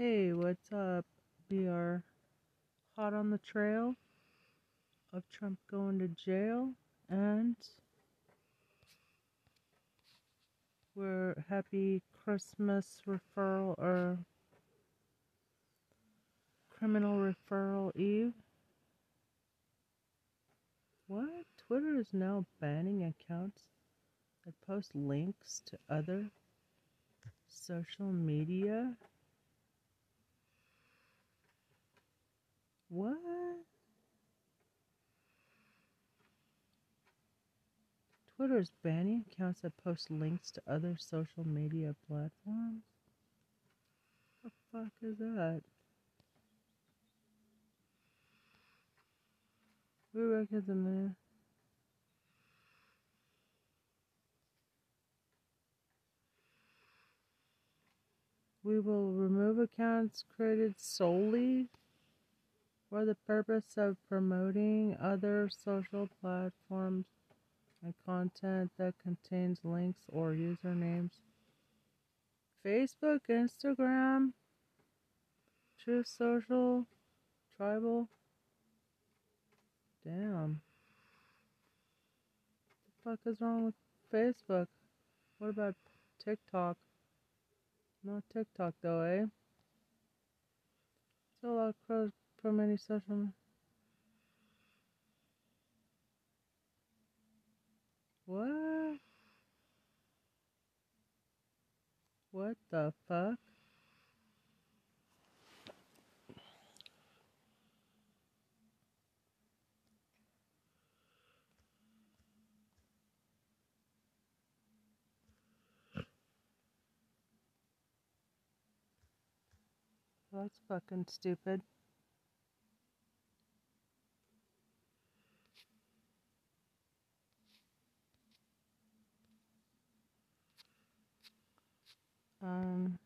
Hey, what's up? We are hot on the trail of Trump going to jail, and we're happy Christmas referral or criminal referral eve. What? Twitter is now banning accounts that post links to other social media. What? Twitter is banning accounts that post links to other social media platforms? What the fuck is that? Who reckons the man? We will remove accounts created solely for the purpose of promoting other social platforms and content that contains links or usernames. Facebook, Instagram, Truth Social, Tribel. Damn. What the fuck is wrong with Facebook? What about TikTok? Not TikTok though, eh? Still a lot of crows for any social. What? What the fuck? That's fucking stupid. Um,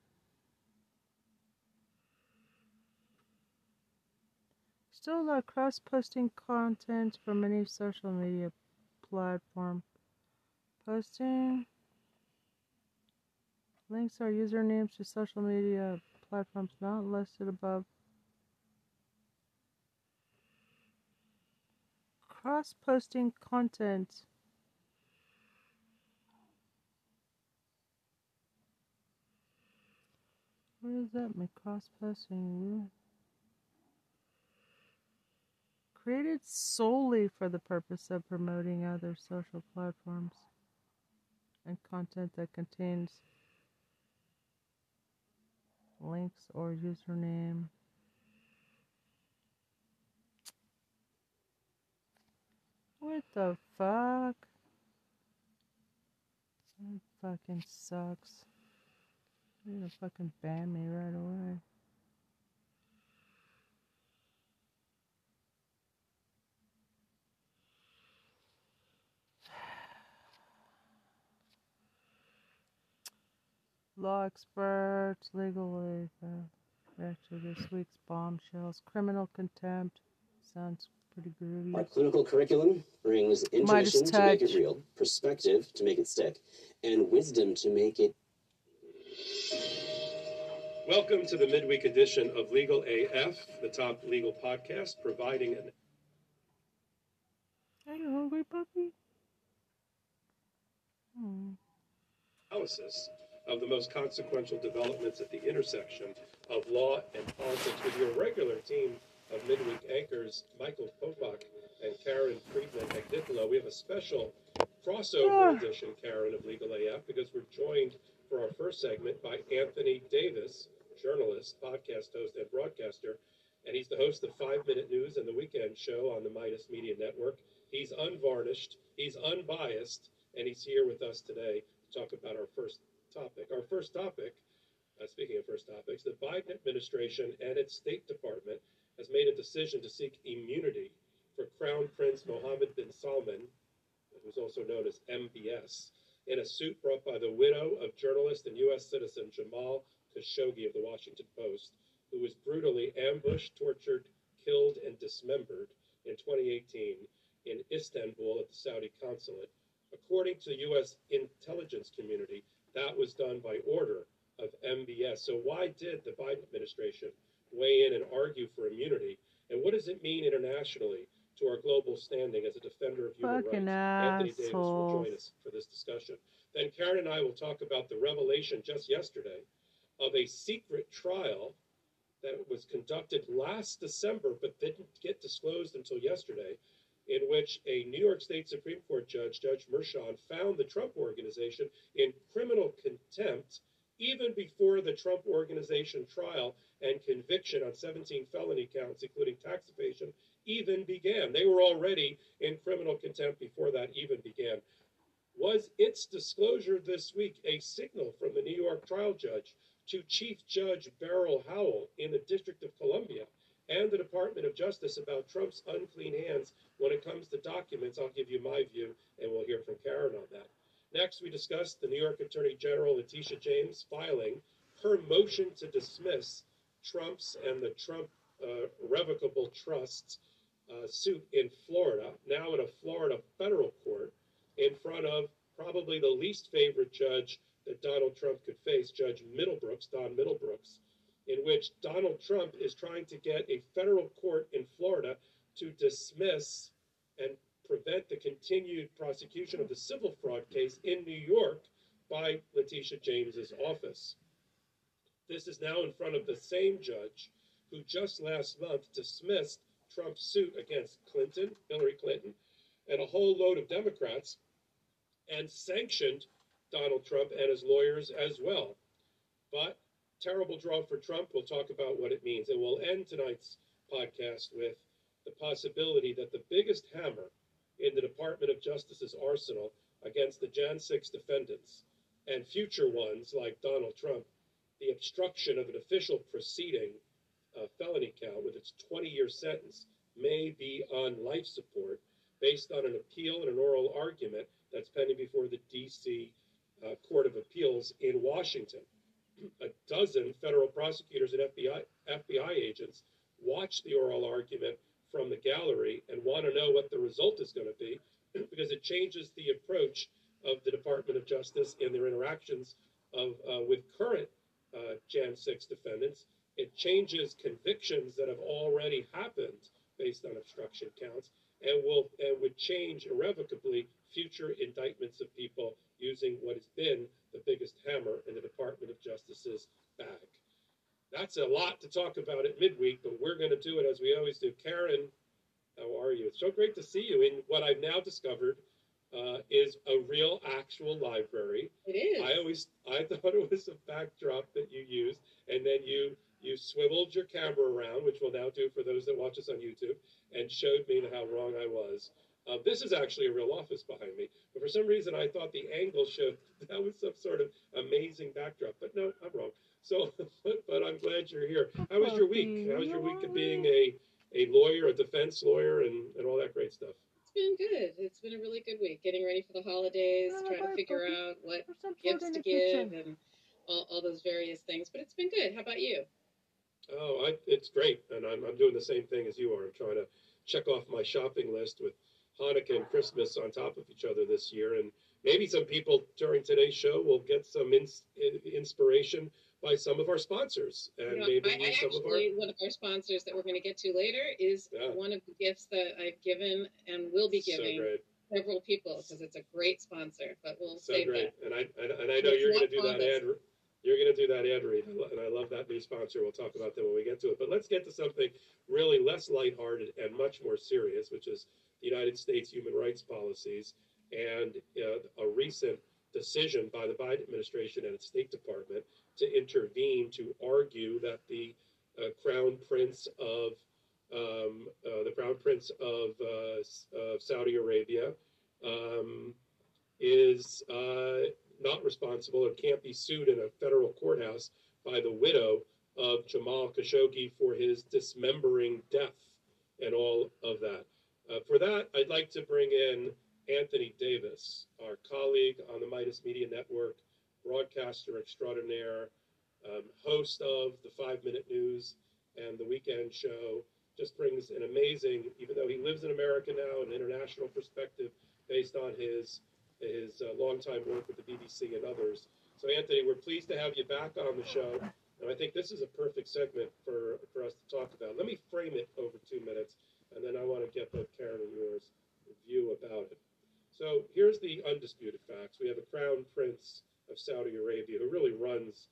still a lot of cross-posting content from any social media platform. Posting links or usernames to social media platforms not listed above. Cross-posting content. What does that My Cross-posting. Created solely for the purpose of promoting other social platforms and content that contains links or username. What the fuck? That fucking sucks. You're gonna fucking ban me right away. Law experts, legal uh, actually this week's bombshells, criminal contempt. Sounds pretty groovy. Our clinical curriculum brings intuition to make it real, perspective to make it stick, and wisdom to make it Welcome to the midweek edition of Legal AF, the top legal podcast, providing an Are you hungry, puppy? Hmm. analysis of the most consequential developments at the intersection of law and politics with your regular team of midweek anchors, Michael Popak and Karen Friedman Agnifilo. We have a special crossover Ah. edition, Karen, of Legal AF, because we're joined for our first segment by Anthony Davis, journalist, podcast host, and broadcaster. And he's the host of Five Minute News and the Weekend Show on the Midas Media Network. He's unvarnished, he's unbiased, and he's here with us today to talk about our first topic. Our first topic, uh, speaking of first topics, the Biden administration and its State Department has made a decision to seek immunity for Crown Prince Mohammed bin Salman, who's also known as MBS, in a suit brought by the widow of journalist and U.S. citizen Jamal Khashoggi of the Washington Post, who was brutally ambushed, tortured, killed, and dismembered in 2018 in Istanbul at the Saudi consulate. According to the U.S. intelligence community, that was done by order of MBS. So why did the Biden administration weigh in and argue for immunity? And what does it mean internationally to our global standing as a defender of human Fucking rights? Anthony Davis will join us for this discussion. Then Karen and I will talk about the revelation just yesterday of a secret trial that was conducted last December but didn't get disclosed until yesterday, in which a New York State Supreme Court judge, Judge Merchan, found the Trump organization in criminal contempt even before the Trump organization trial and conviction on 17 felony counts, including tax evasion, even began. They were already in criminal contempt before that even began. Was its disclosure this week a signal from the New York trial judge to Chief Judge Beryl Howell in the District of Columbia and the Department of Justice about Trump's unclean hands when it comes to documents? I'll give you my view, and we'll hear from Karen on that. Next, we discussed the New York Attorney General Letitia James filing her motion to dismiss Trump's and the Trump uh, revocable trusts uh, suit in Florida, now in a Florida federal court, in front of probably the least favorite judge that Donald Trump could face, Judge Middlebrooks, Don Middlebrooks, in which Donald Trump is trying to get a federal court in Florida to dismiss and prevent the continued prosecution of the civil fraud case in New York by Letitia James's office. This is now in front of the same judge who just last month dismissed Trump's suit against Clinton, Hillary Clinton, and a whole load of Democrats and sanctioned Donald Trump and his lawyers as well. But terrible draw for Trump. We'll talk about what it means. And we'll end tonight's podcast with the possibility that the biggest hammer in the Department of Justice's arsenal against the Jan 6 defendants and future ones like Donald Trump, the obstruction of an official proceeding uh, felony count with its 20 year sentence may be on life support based on an appeal and an oral argument that's pending before the D.C. Uh, Court of Appeals in Washington. A dozen federal prosecutors and FBI, FBI agents watch the oral argument from the gallery and want to know what the result is going to be because it changes the approach of the Department of Justice in their interactions of, uh, with current uh, Jan 6 defendants. It changes convictions that have already happened based on obstruction counts and will and would change irrevocably future indictments of people using what has been the biggest hammer in the Department of Justice's bag. That's a lot to talk about at midweek, but we're going to do it as we always do. Karen, how are you? It's so great to see you in what I've now discovered uh, is a real, actual library. It is. I always I thought it was a backdrop that you used, and then you you swiveled your camera around, which we'll now do for those that watch us on YouTube, and showed me how wrong I was. Uh, this is actually a real office behind me, but for some reason I thought the angle showed that was some sort of amazing backdrop. But no, I'm wrong. So, but, but I'm glad you're here. How was your week? How was your week of being a a lawyer, a defense lawyer, and, and all that great stuff? It's been good. It's been a really good week. Getting ready for the holidays, trying to figure out what There's some food gifts to give kitchen. and all, all those various things. But it's been good. How about you? Oh, I, it's great, and I'm, I'm doing the same thing as you are. I'm trying to check off my shopping list with Hanukkah and Christmas on top of each other this year, and maybe some people during today's show will get some ins, in, inspiration by some of our sponsors, and You know, maybe I, I some of our. one of our sponsors that we're going to get to later is Yeah. one of the gifts that I've given and will be So giving great, several people because it's a great sponsor. But we'll so save great, that. and I and, and I know It's you're going to do that ad. You're going to do that ad read, and I love that new sponsor. We'll talk about that when we get to it. But let's get to something really less lighthearted and much more serious, which is the United States human rights policies and uh, a recent decision by the Biden administration and its State Department to intervene to argue that the uh, Crown Prince of um, uh, the Crown Prince of, uh, of Saudi Arabia um, is uh, not responsible and can't be sued in a federal courthouse by the widow of Jamal Khashoggi for his dismembering death and all of that. Uh, for that, I'd like to bring in Anthony Davis, our colleague on the Midas Media Network, broadcaster extraordinaire, um, host of the Five Minute News and the Weekend Show. Just brings an amazing, even though he lives in America now, an international perspective based on his his uh, longtime work with the BBC and others. So, Anthony, we're pleased to have you back on the show. And I think this is a perfect segment for, for us to talk about. Let me frame it over two minutes, and then I want to get both Karen and yours view about it. So, here's the undisputed facts we have a crown prince of Saudi Arabia who really runs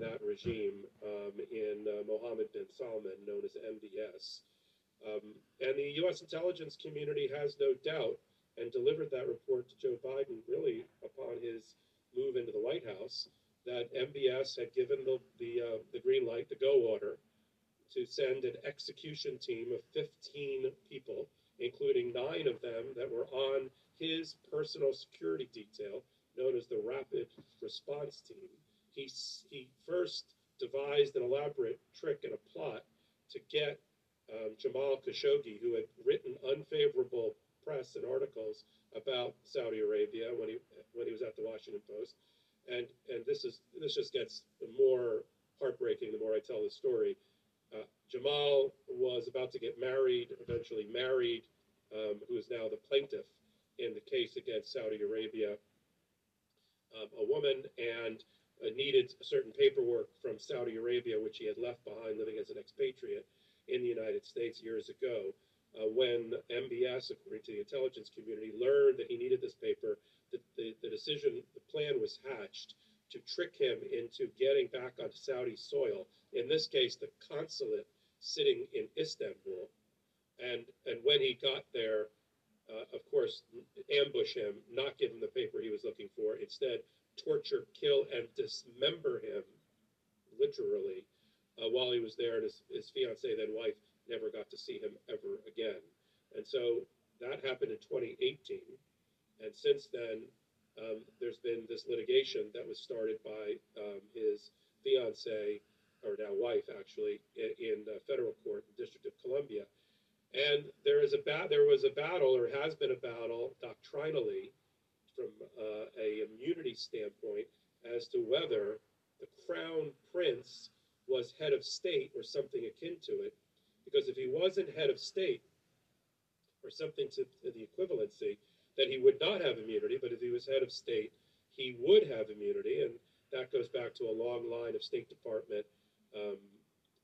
that regime um, in uh, Mohammed bin Salman, known as MBS. Um, and the U.S. intelligence community has no doubt and delivered that report to Joe Biden really upon his move into the White House that MBS had given the the, uh, the green light, the go order, to send an execution team of 15 people, including nine of them that were on his personal security detail, known as the Rapid Response Team. He he first devised an elaborate trick and a plot to get um, Jamal Khashoggi, who had written unfavorable press and articles about Saudi Arabia when he when he was at the Washington Post, and and this is this just gets more heartbreaking the more I tell the story. Uh, Jamal was about to get married, eventually married, um, who is now the plaintiff in the case against Saudi Arabia, um, a woman, and uh, needed certain paperwork from Saudi Arabia, which he had left behind living as an expatriate in the United States years ago. Uh, when MBS, according to the intelligence community, learned that he needed this paper, the, the, the decision, the plan was hatched to trick him into getting back onto Saudi soil. In this case, the consulate sitting in Istanbul. And, and when he got there, uh, of course, ambush him, not give him the paper he was looking for, instead, torture, kill, and dismember him, literally, uh, while he was there, and his, his fiancee, then wife, never got to see him ever again. And so that happened in 2018. And since then, um, there's been this litigation that was started by um, his fiancee, or now wife, actually, in, in federal court, the District of Columbia. And there is a ba- there was a battle, or has been a battle, doctrinally, from uh, a immunity standpoint, as to whether the crown prince was head of state or something akin to it. Because if he wasn't head of state or something to, to the equivalency, then he would not have immunity. But if he was head of state, he would have immunity. And that goes back to a long line of State Department um,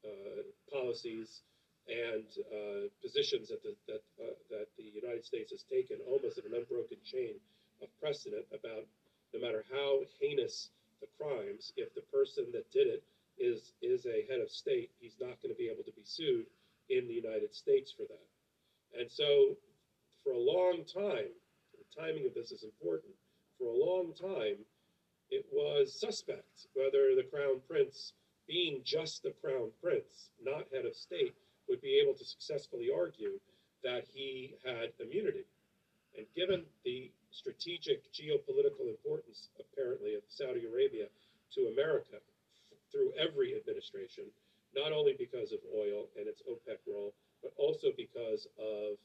uh, policies and uh, positions that the, that, uh, that the United States has taken almost in an unbroken chain of precedent about no matter how heinous the crimes, if the person that did it is is a head of state, he's not going to be able to be sued in the United States for that. And so, for a long time, the timing of this is important. For a long time, it was suspect whether the crown prince, being just the crown prince, not head of state, would be able to successfully argue that he had immunity. And given the strategic geopolitical importance, apparently, of Saudi Arabia to America through every administration, not only because of oil and its OPEC role, but also because of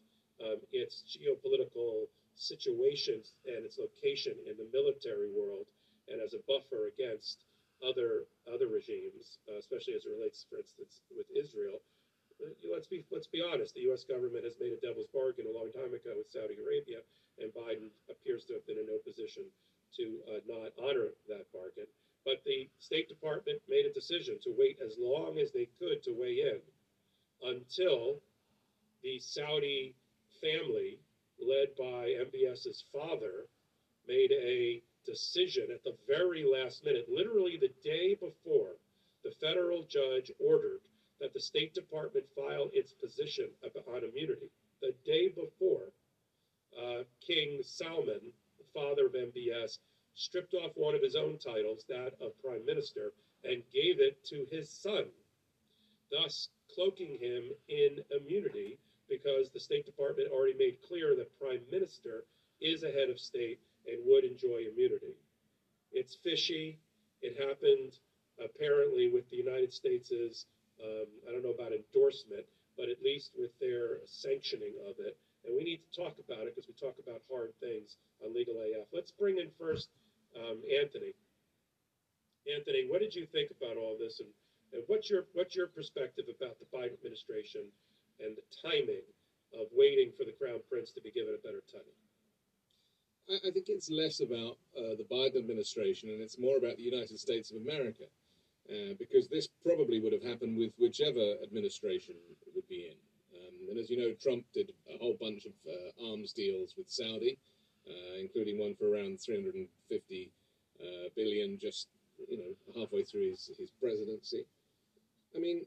um, its geopolitical situations and its location in the military world, and as a buffer against other other regimes, uh, especially as it relates, for instance, with Israel. Uh, let's be let's be honest. The U.S. government has made a devil's bargain a long time ago with Saudi Arabia, and Biden appears to have been in no position to uh, not honor that bargain. But the State Department made a decision to wait as long as they could to weigh in until the Saudi family, led by MBS's father, made a decision at the very last minute, literally the day before the federal judge ordered that the State Department file its position on immunity. The day before, uh, King Salman, the father of MBS, stripped off one of his own titles, that of Prime Minister, and gave it to his son, thus cloaking him in immunity because the State Department already made clear that Prime Minister is a head of state and would enjoy immunity. It's fishy. It happened apparently with the United States' um, I don't know about endorsement, but at least with their sanctioning of it. And we need to talk about it because we talk about hard things on Legal AF. Let's bring in first um, Anthony. Anthony, what did you think about all this, and, and what's your what's your perspective about the Biden administration and the timing of waiting for the Crown Prince to be given a better title? I, I think it's less about uh, the Biden administration and it's more about the United States of America, uh, because this probably would have happened with whichever administration would be in. Um, and as you know, Trump did a whole bunch of uh, arms deals with Saudi, uh, including one for around 350 uh, billion just you know halfway through his, his presidency. I mean,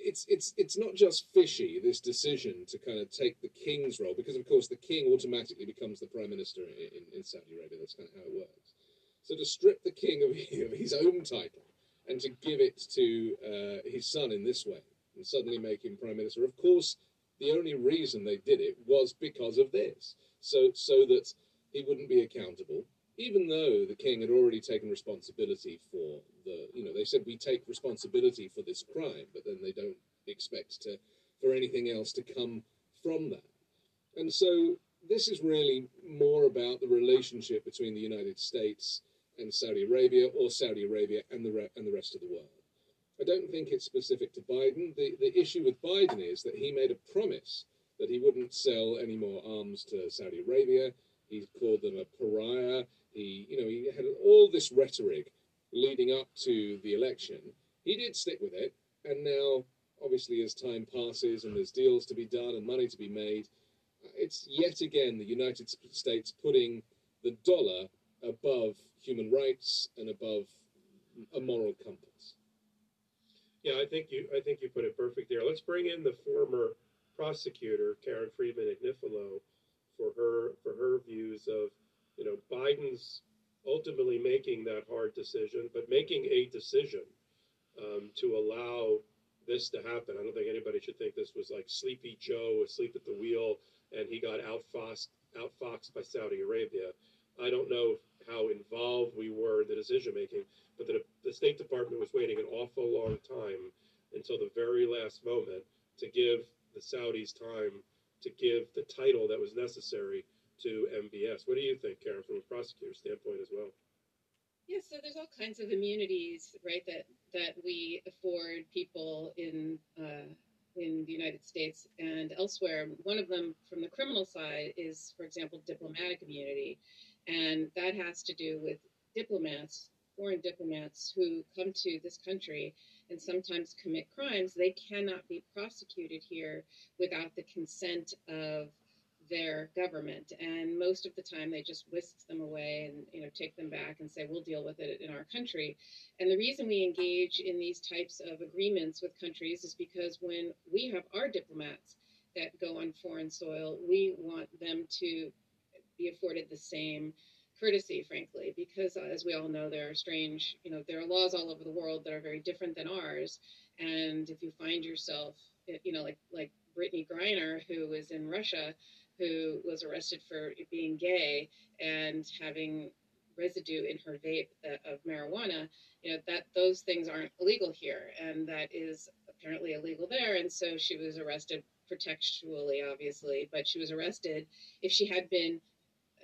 it's it's it's not just fishy this decision to kind of take the king's role because of course the king automatically becomes the prime minister in, in, Saudi Arabia. That's kind of how it works. So to strip the king of, of his own title and to give it to uh, his son in this way and suddenly make him prime minister, of course, the only reason they did it was because of this. So so that he wouldn't be accountable even though the king had already taken responsibility for the, you know, they said we take responsibility for this crime, but then they don't expect to for anything else to come from that. And so this is really more about the relationship between the United States and Saudi Arabia, or Saudi Arabia and the and the rest of the world. I don't think it's specific to Biden. The the issue with Biden is that he made a promise that he wouldn't sell any more arms to Saudi Arabia. He called them a pariah. He, you know, he had all this rhetoric leading up to the election. He did stick with it, and now, obviously, as time passes and there's deals to be done and money to be made, it's yet again the United States putting the dollar above human rights and above a moral compass. Yeah, I think you I think you put it perfect there. Let's bring in the former prosecutor Karen Friedman Agnifilo for her for her views of you know, Biden's ultimately making that hard decision, but making a decision um, to allow this to happen. I don't think anybody should think this was like Sleepy Joe asleep at the wheel and he got outfoxed, outfoxed by Saudi Arabia. I don't know how involved we were in the decision making, but the, the State Department was waiting an awful long time until the very last moment to give the Saudis time to give the title that was necessary to MBS. What do you think, Karen, from a prosecutor's standpoint as well? Yeah, so there's all kinds of immunities, right, that that we afford people in uh, in the United States and elsewhere. One of them, from the criminal side, is, for example, diplomatic immunity, and that has to do with diplomats, foreign diplomats who come to this country and sometimes commit crimes. They cannot be prosecuted here without the consent of their government and most of the time they just whisk them away and you know take them back and say we'll deal with it in our country and the reason we engage in these types of agreements with countries is because when we have our diplomats that go on foreign soil we want them to be afforded the same courtesy frankly because uh, as we all know there are strange you know there are laws all over the world that are very different than ours and if you find yourself you know like like Brittney Griner who is in Russia who was arrested for being gay and having residue in her vape of marijuana, you know, that those things aren't illegal here. And that is apparently illegal there. And so she was arrested pretextually, obviously, but she was arrested. If she had been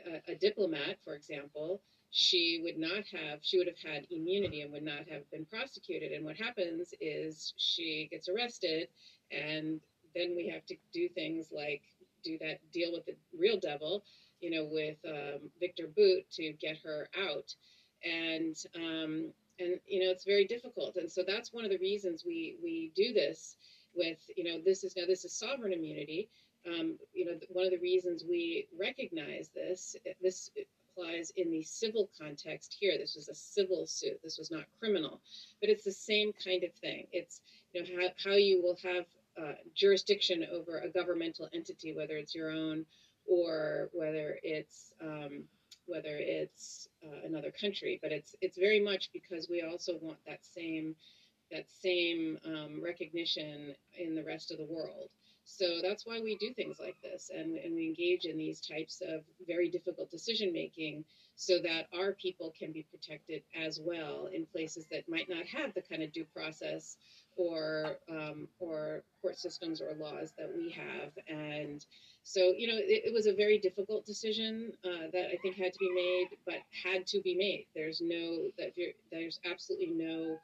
a, a diplomat, for example, she would not have she would have had immunity and would not have been prosecuted and what happens is she gets arrested and then we have to do things like do that deal with the real devil, you know, with um, Viktor Bout to get her out, and um, and you know it's very difficult, and so that's one of the reasons we we do this with you know this is now this is sovereign immunity. Um, you know, one of the reasons we recognize this this applies in the civil context here. This was a civil suit. This was not criminal, but it's the same kind of thing. It's you know how how you will have uh, jurisdiction over a governmental entity, whether it's your own or whether it's um, whether it's uh, another country. But it's it's very much because we also want that same that same um, recognition in the rest of the world. So that's why we do things like this, and, and we engage in these types of very difficult decision making so that our people can be protected as well in places that might not have the kind of due process or um, or court systems or laws that we have. And so, you know, it, it was a very difficult decision uh, that I think had to be made, but had to be made. There's no that there's absolutely no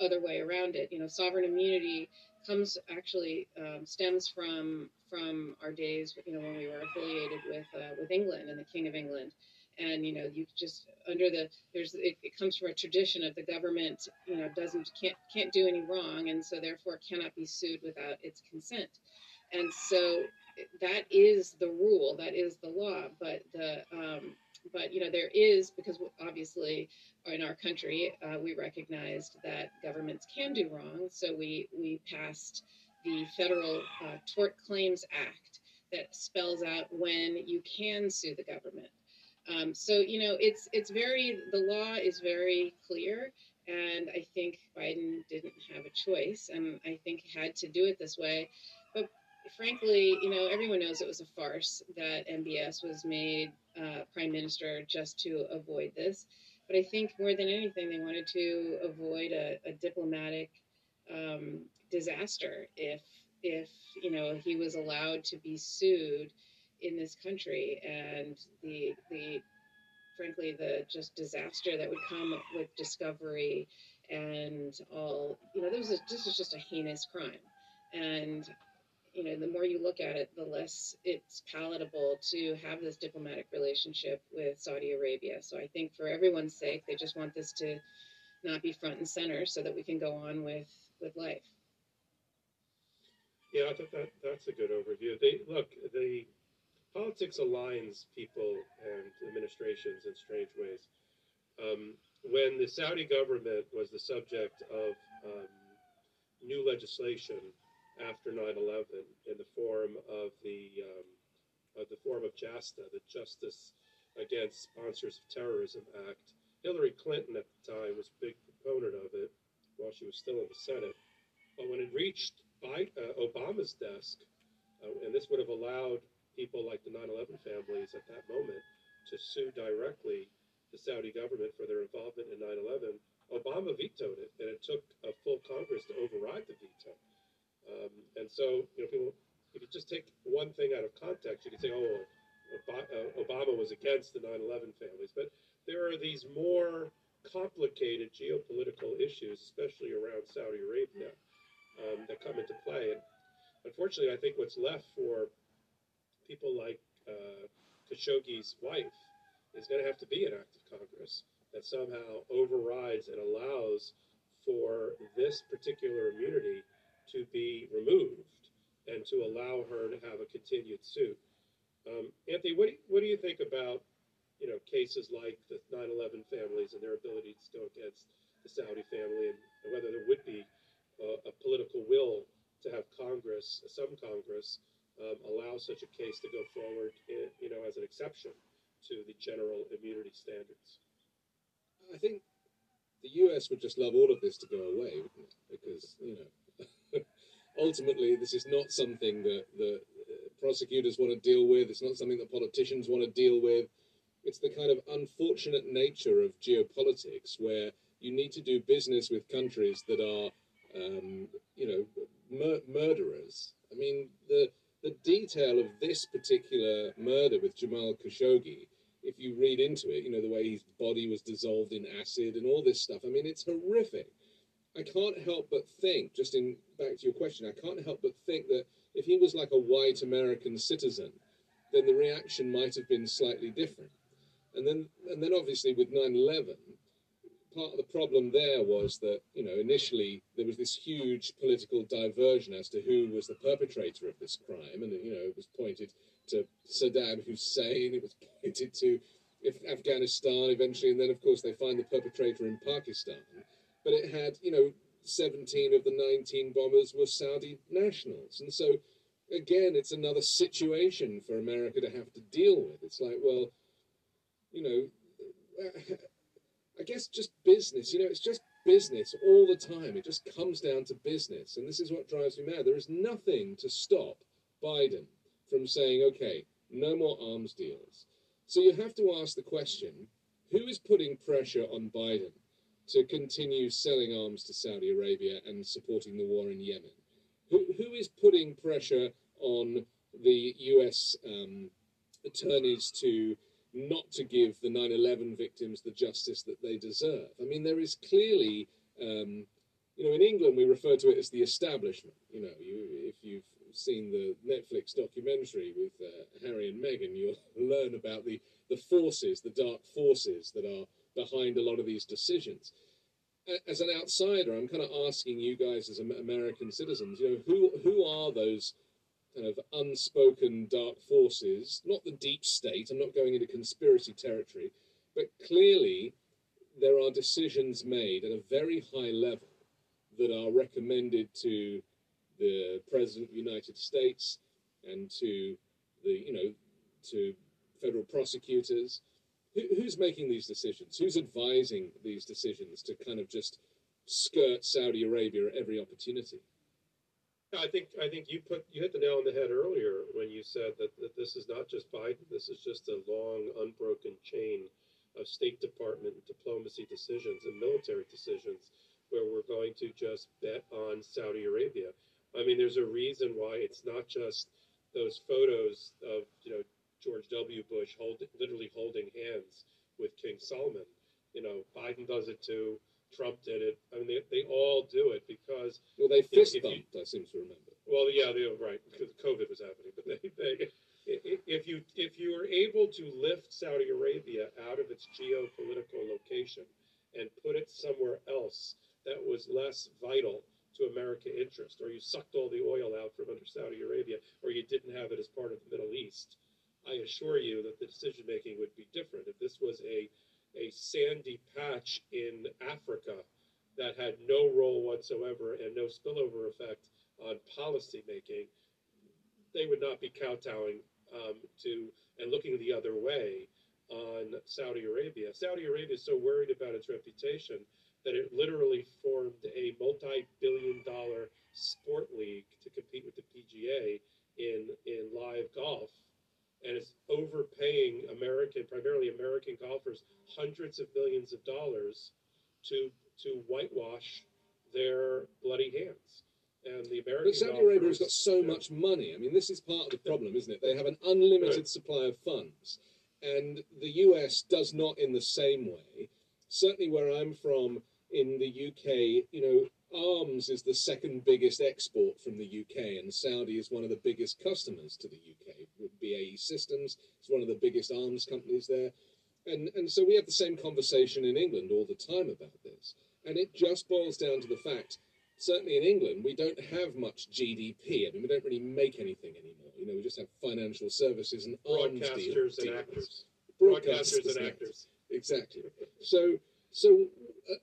other way around it. You know, sovereign immunity comes actually um, stems from from our days, you know, when we were affiliated with uh, with England and the King of England. And you know you just under the there's it, it, comes from a tradition of the government you know doesn't can't can't do any wrong and so therefore cannot be sued without its consent. And so that is the rule that is the law but the um, but you know there is because obviously in our country uh, we recognized that governments can do wrong so we we passed the federal uh, tort claims act that spells out when you can sue the government um, so you know, it's it's very the law is very clear, and I think Biden didn't have a choice, and I think had to do it this way. But frankly, you know, everyone knows it was a farce that MBS was made uh, prime minister just to avoid this. But I think more than anything, they wanted to avoid a, a diplomatic um, disaster if if you know he was allowed to be sued in this country and the the frankly the just disaster that would come with discovery and all you know this is this is just a heinous crime and you know the more you look at it the less it's palatable to have this diplomatic relationship with Saudi Arabia. So I think for everyone's sake they just want this to not be front and center so that we can go on with with life. Yeah I think that that's a good overview. They look the politics aligns people and administrations in strange ways. Um, when the Saudi government was the subject of um, new legislation after 9/11 in the form of the um, of the form of JASTA, the Justice Against Sponsors of Terrorism Act, Hillary Clinton at the time was a big proponent of it while she was still in the Senate. But when it reached uh, Obama's desk, uh, and this would have allowed people like the 9/11 families at that moment to sue directly the Saudi government for their involvement in 9/11. Obama vetoed it, and it took a full Congress to override the veto. Um, and so, you know, people, if you just take one thing out of context, you could say, "Oh, uh, Obama was against the 9/11 families," but there are these more complicated geopolitical issues, especially around Saudi Arabia, um, that come into play. And unfortunately, I think what's left for people like uh, Khashoggi's wife is going to have to be an act of Congress that somehow overrides and allows for this particular immunity to be removed and to allow her to have a continued suit. Um, Anthony, what do, you, what do you think about you know cases like the 9/11 families and their ability to go against the Saudi family and, and whether there would be uh, a political will to have Congress, some Congress, um, allow such a case to go forward, in, you know, as an exception to the general immunity standards? I think the US would just love all of this to go away, wouldn't it? Because, you know, ultimately this is not something that the uh, prosecutors want to deal with, it's not something that politicians want to deal with. It's the kind of unfortunate nature of geopolitics where you need to do business with countries that are, um, you know, mur- murderers. I mean, the the detail of this particular murder with Jamal Khashoggi, if you read into it, you know, the way his body was dissolved in acid and all this stuff, I mean, it's horrific. I can't help but think, just in back to your question, I can't help but think that if he was like a white American citizen, then the reaction might have been slightly different. And then, and then obviously with 9 11, part of the problem there was that, you know, initially there was this huge political diversion as to who was the perpetrator of this crime. And, you know, it was pointed to Saddam Hussein, it was pointed to Afghanistan eventually, and then, of course, they find the perpetrator in Pakistan. But it had, you know, 17 of the 19 bombers were Saudi nationals. And so, again, it's another situation for America to have to deal with. It's like, well, you know, I guess just business. You know, it's just business all the time. It just comes down to business. And this is what drives me mad. There is nothing to stop Biden from saying, okay, no more arms deals. So you have to ask the question who is putting pressure on Biden to continue selling arms to Saudi Arabia and supporting the war in Yemen? Who, who is putting pressure on the US um, attorneys to not to give the 9 11 victims the justice that they deserve. I mean, there is clearly, um, you know, in England we refer to it as the establishment. You know, you, if you've seen the Netflix documentary with uh, Harry and Meghan, you'll learn about the, the forces, the dark forces that are behind a lot of these decisions. As an outsider, I'm kind of asking you guys, as American citizens, you know, who who are those kind of unspoken dark forces? Not the deep state. I'm not going into conspiracy territory, but clearly there are decisions made at a very high level that are recommended to the President of the United States and to the, you know, to federal prosecutors. Who, who's making these decisions? Who's advising these decisions to kind of just skirt Saudi Arabia at every opportunity? I think I think you put you hit the nail on the head earlier when you said that, that this is not just Biden. This is just a long, unbroken chain of State Department diplomacy decisions and military decisions where we're going to just bet on Saudi Arabia. I mean, there's a reason why it's not just those photos of you know George W. Bush hold, literally holding hands with King Salman. You know, Biden does it too. Trump did it. I mean, they, they all do it because well, they fist know, bumped. You, I seem to remember. Well, yeah, they, right, because COVID was happening. But they, they, if you if you are able to lift Saudi Arabia out of its geopolitical location and put it somewhere else that was less vital to American interest, or you sucked all the oil out from under Saudi Arabia, or you didn't have it as part of the Middle East, I assure you that the decision making would be different. If this was a a sandy patch in Africa that had no role whatsoever and no spillover effect on policy making, they would not be kowtowing um, to and looking the other way on Saudi Arabia. Saudi Arabia is so worried about its reputation that it literally formed a multi-billion dollar sport league to compete with the PGA in in live golf and is overpaying American, primarily American golfers, hundreds of millions of dollars to to whitewash their bloody hands. And the American but Saudi Arabia has got so yeah. much money. I mean, this is part of the problem, isn't it? They have an unlimited right. supply of funds, and the US does not in the same way. Certainly, where I'm from, in the UK, you know, arms is the second biggest export from the UK, and Saudi is one of the biggest customers to the UK. BAE Systems, is one of the biggest arms companies there. And, and so we have the same conversation in England all the time about this. And it just boils down to the fact, certainly in England, we don't have much GDP. I mean, we don't really make anything anymore. You know, we just have financial services and arms broadcasters and actors. Broadcasters, broadcasters and actors. Exactly. So, so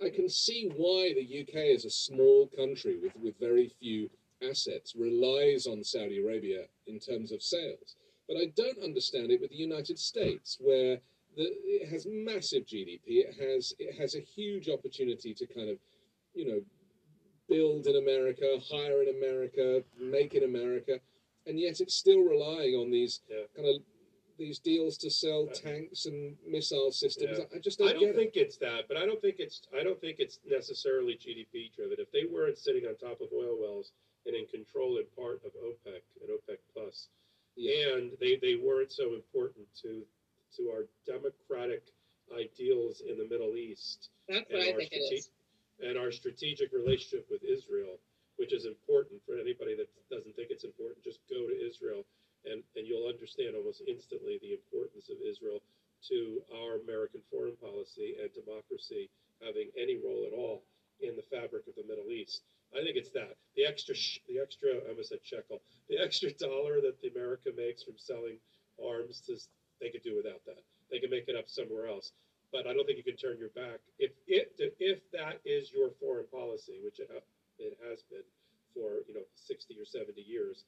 I can see why the UK, as a small country with, with very few assets, relies on Saudi Arabia in terms of sales. But I don't understand it with the United States, where the, it has massive GDP. It has it has a huge opportunity to kind of, you know, build in America, hire in America, make in America, and yet it's still relying on these yeah. kind of these deals to sell tanks and missile systems. Yeah. I just don't, I don't think it. it's that, but I don't think it's I don't think it's necessarily GDP driven. If they weren't sitting on top of oil wells and in control in part of OPEC and OPEC plus, yeah. and they, they weren't so important to to our democratic ideals in the Middle East. That's what I think strate- it is. And our strategic relationship with Israel, which is important for anybody that doesn't think it's important. Just go to Israel and, and you'll understand almost instantly the importance of Israel to our American foreign policy and democracy having any role at all in the fabric of the Middle East. I think it's that the extra, the extra, I almost said shekel, the extra dollar that the America makes from selling arms, to, they could do without that. They can make it up somewhere else. But I don't think you can turn your back if it if that is your foreign policy, which it, it has been for you know 60 or 70 years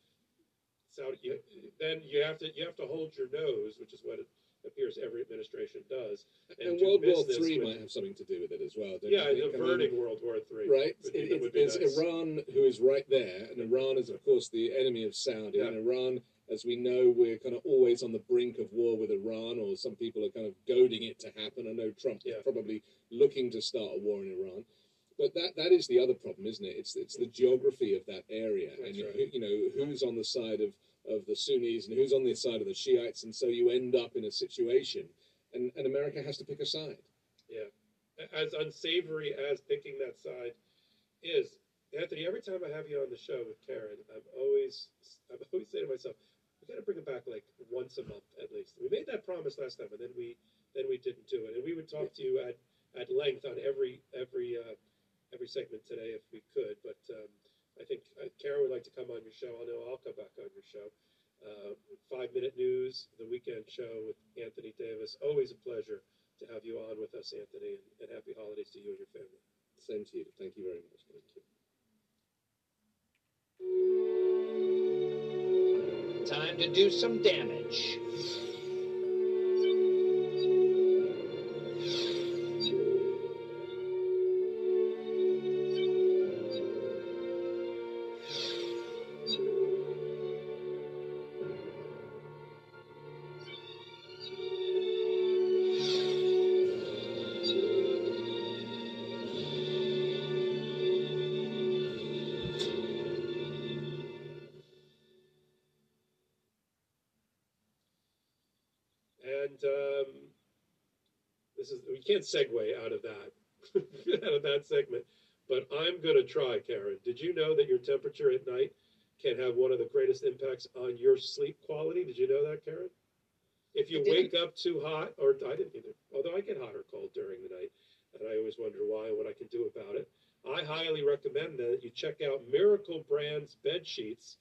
Saudi, you, then you have to you have to hold your nose, which is what it appears every administration does. And, and World War Three might have something to do with it as well. yeah, averting World War Three. Right. It, it, it's nice. Iran who is right there, and Iran is of course the enemy of Saudi, yeah. and Iran. As we know, we're kind of always on the brink of war with Iran, or some people are kind of goading it to happen. I know Trump yeah. is probably looking to start a war in Iran but that that is the other problem, isn't it? It's it's the geography of that area, That's and right. you know who's on the side of of the Sunnis and who's on the side of the Shiites, and so you end up in a situation, and, and America has to pick a side. Yeah, as unsavory as picking that side is, Anthony, every time I have you on the show with Karen, I'm always I'm always saying to myself, we got to bring it back like once a month at least. We made that promise last time, and then we then we didn't do it. And we would talk to you at, at length on every every uh, every segment today if we could. But um, I think uh, Karen would like to come on your show. I know I'll come back on your show. Uh, five minute news, the weekend show with Anthony Davis. Always a pleasure to have you on with us, Anthony, and, and happy holidays to you and your family. Same to you. Thank you very much. Thank you. Time to do some damage. Is segue out of that out of that segment, but I'm going to try, Karen. Did you know that your temperature at night can have one of the greatest impacts on your sleep quality? Did you know that, Karen? If you wake up too hot, or I didn't either, although I get hot or cold during the night, and I always wonder why and what I can do about it. I highly recommend that you check out Miracle Brands bed sheets.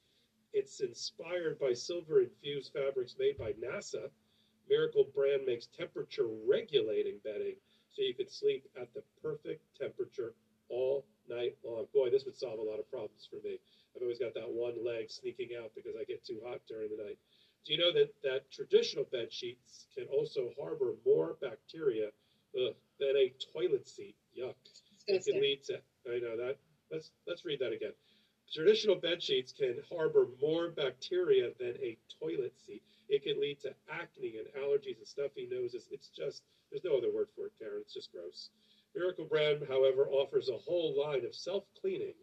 It's inspired by silver infused fabrics made by NASA. Miracle brand makes temperature regulating bedding so you can sleep at the perfect temperature all night long. Boy, this would solve a lot of problems for me. I've always got that one leg sneaking out because I get too hot during the night. Do you know that, that traditional bed sheets can also harbor more bacteria ugh, than a toilet seat? Yuck. It can lead to I know that. Let's let's read that again. Traditional bed sheets can harbor more bacteria than a toilet seat. It can lead to acne and allergies and stuffy noses. It's just there's no other word for it, Karen. It's just gross. Miracle Brand, however, offers a whole line of self-cleaning,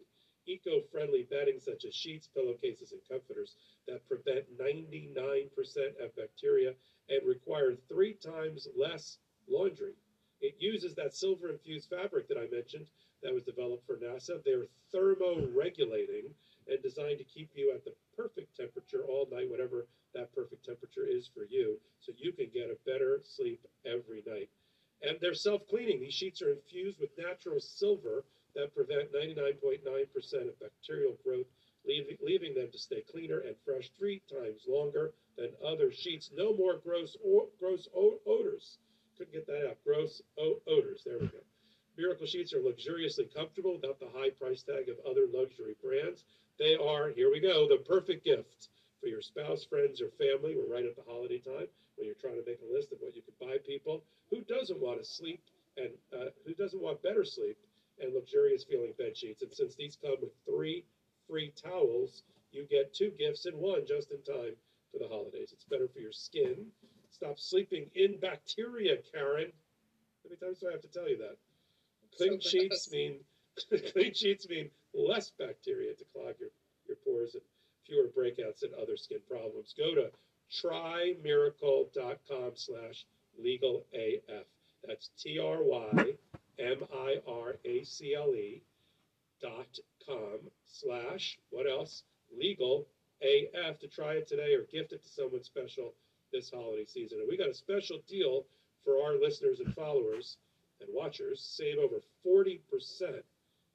eco-friendly bedding such as sheets, pillowcases, and comforters that prevent 99% of bacteria and require three times less laundry. It uses that silver infused fabric that I mentioned that was developed for NASA. They're thermoregulating and designed to keep you at the perfect temperature all night, whatever that perfect temperature is for you, so you can get a better sleep every night. And they're self cleaning. These sheets are infused with natural silver that prevent 99.9% of bacterial growth, leaving, leaving them to stay cleaner and fresh three times longer than other sheets. No more gross, o- gross o- odors. Couldn't get that out. Gross o- odors. There we go. Miracle sheets are luxuriously comfortable without the high price tag of other luxury brands. They are, here we go, the perfect gift for your spouse, friends, or family. We're right at the holiday time when you're trying to make a list of what you could buy people. Who doesn't want to sleep and uh, who doesn't want better sleep and luxurious feeling bed sheets? And since these come with three free towels, you get two gifts in one just in time for the holidays. It's better for your skin. Stop sleeping in bacteria, Karen. How many times do I have to tell you that? Clean So sheets mean clean sheets mean less bacteria to clog your, your pores and fewer breakouts and other skin problems. Go to trymiracle.com slash legal AF. That's T R Y M I R A C L E dot com slash what else? Legal AF to try it today or gift it to someone special this holiday season. And we got a special deal for our listeners and followers and watchers. Save over 40%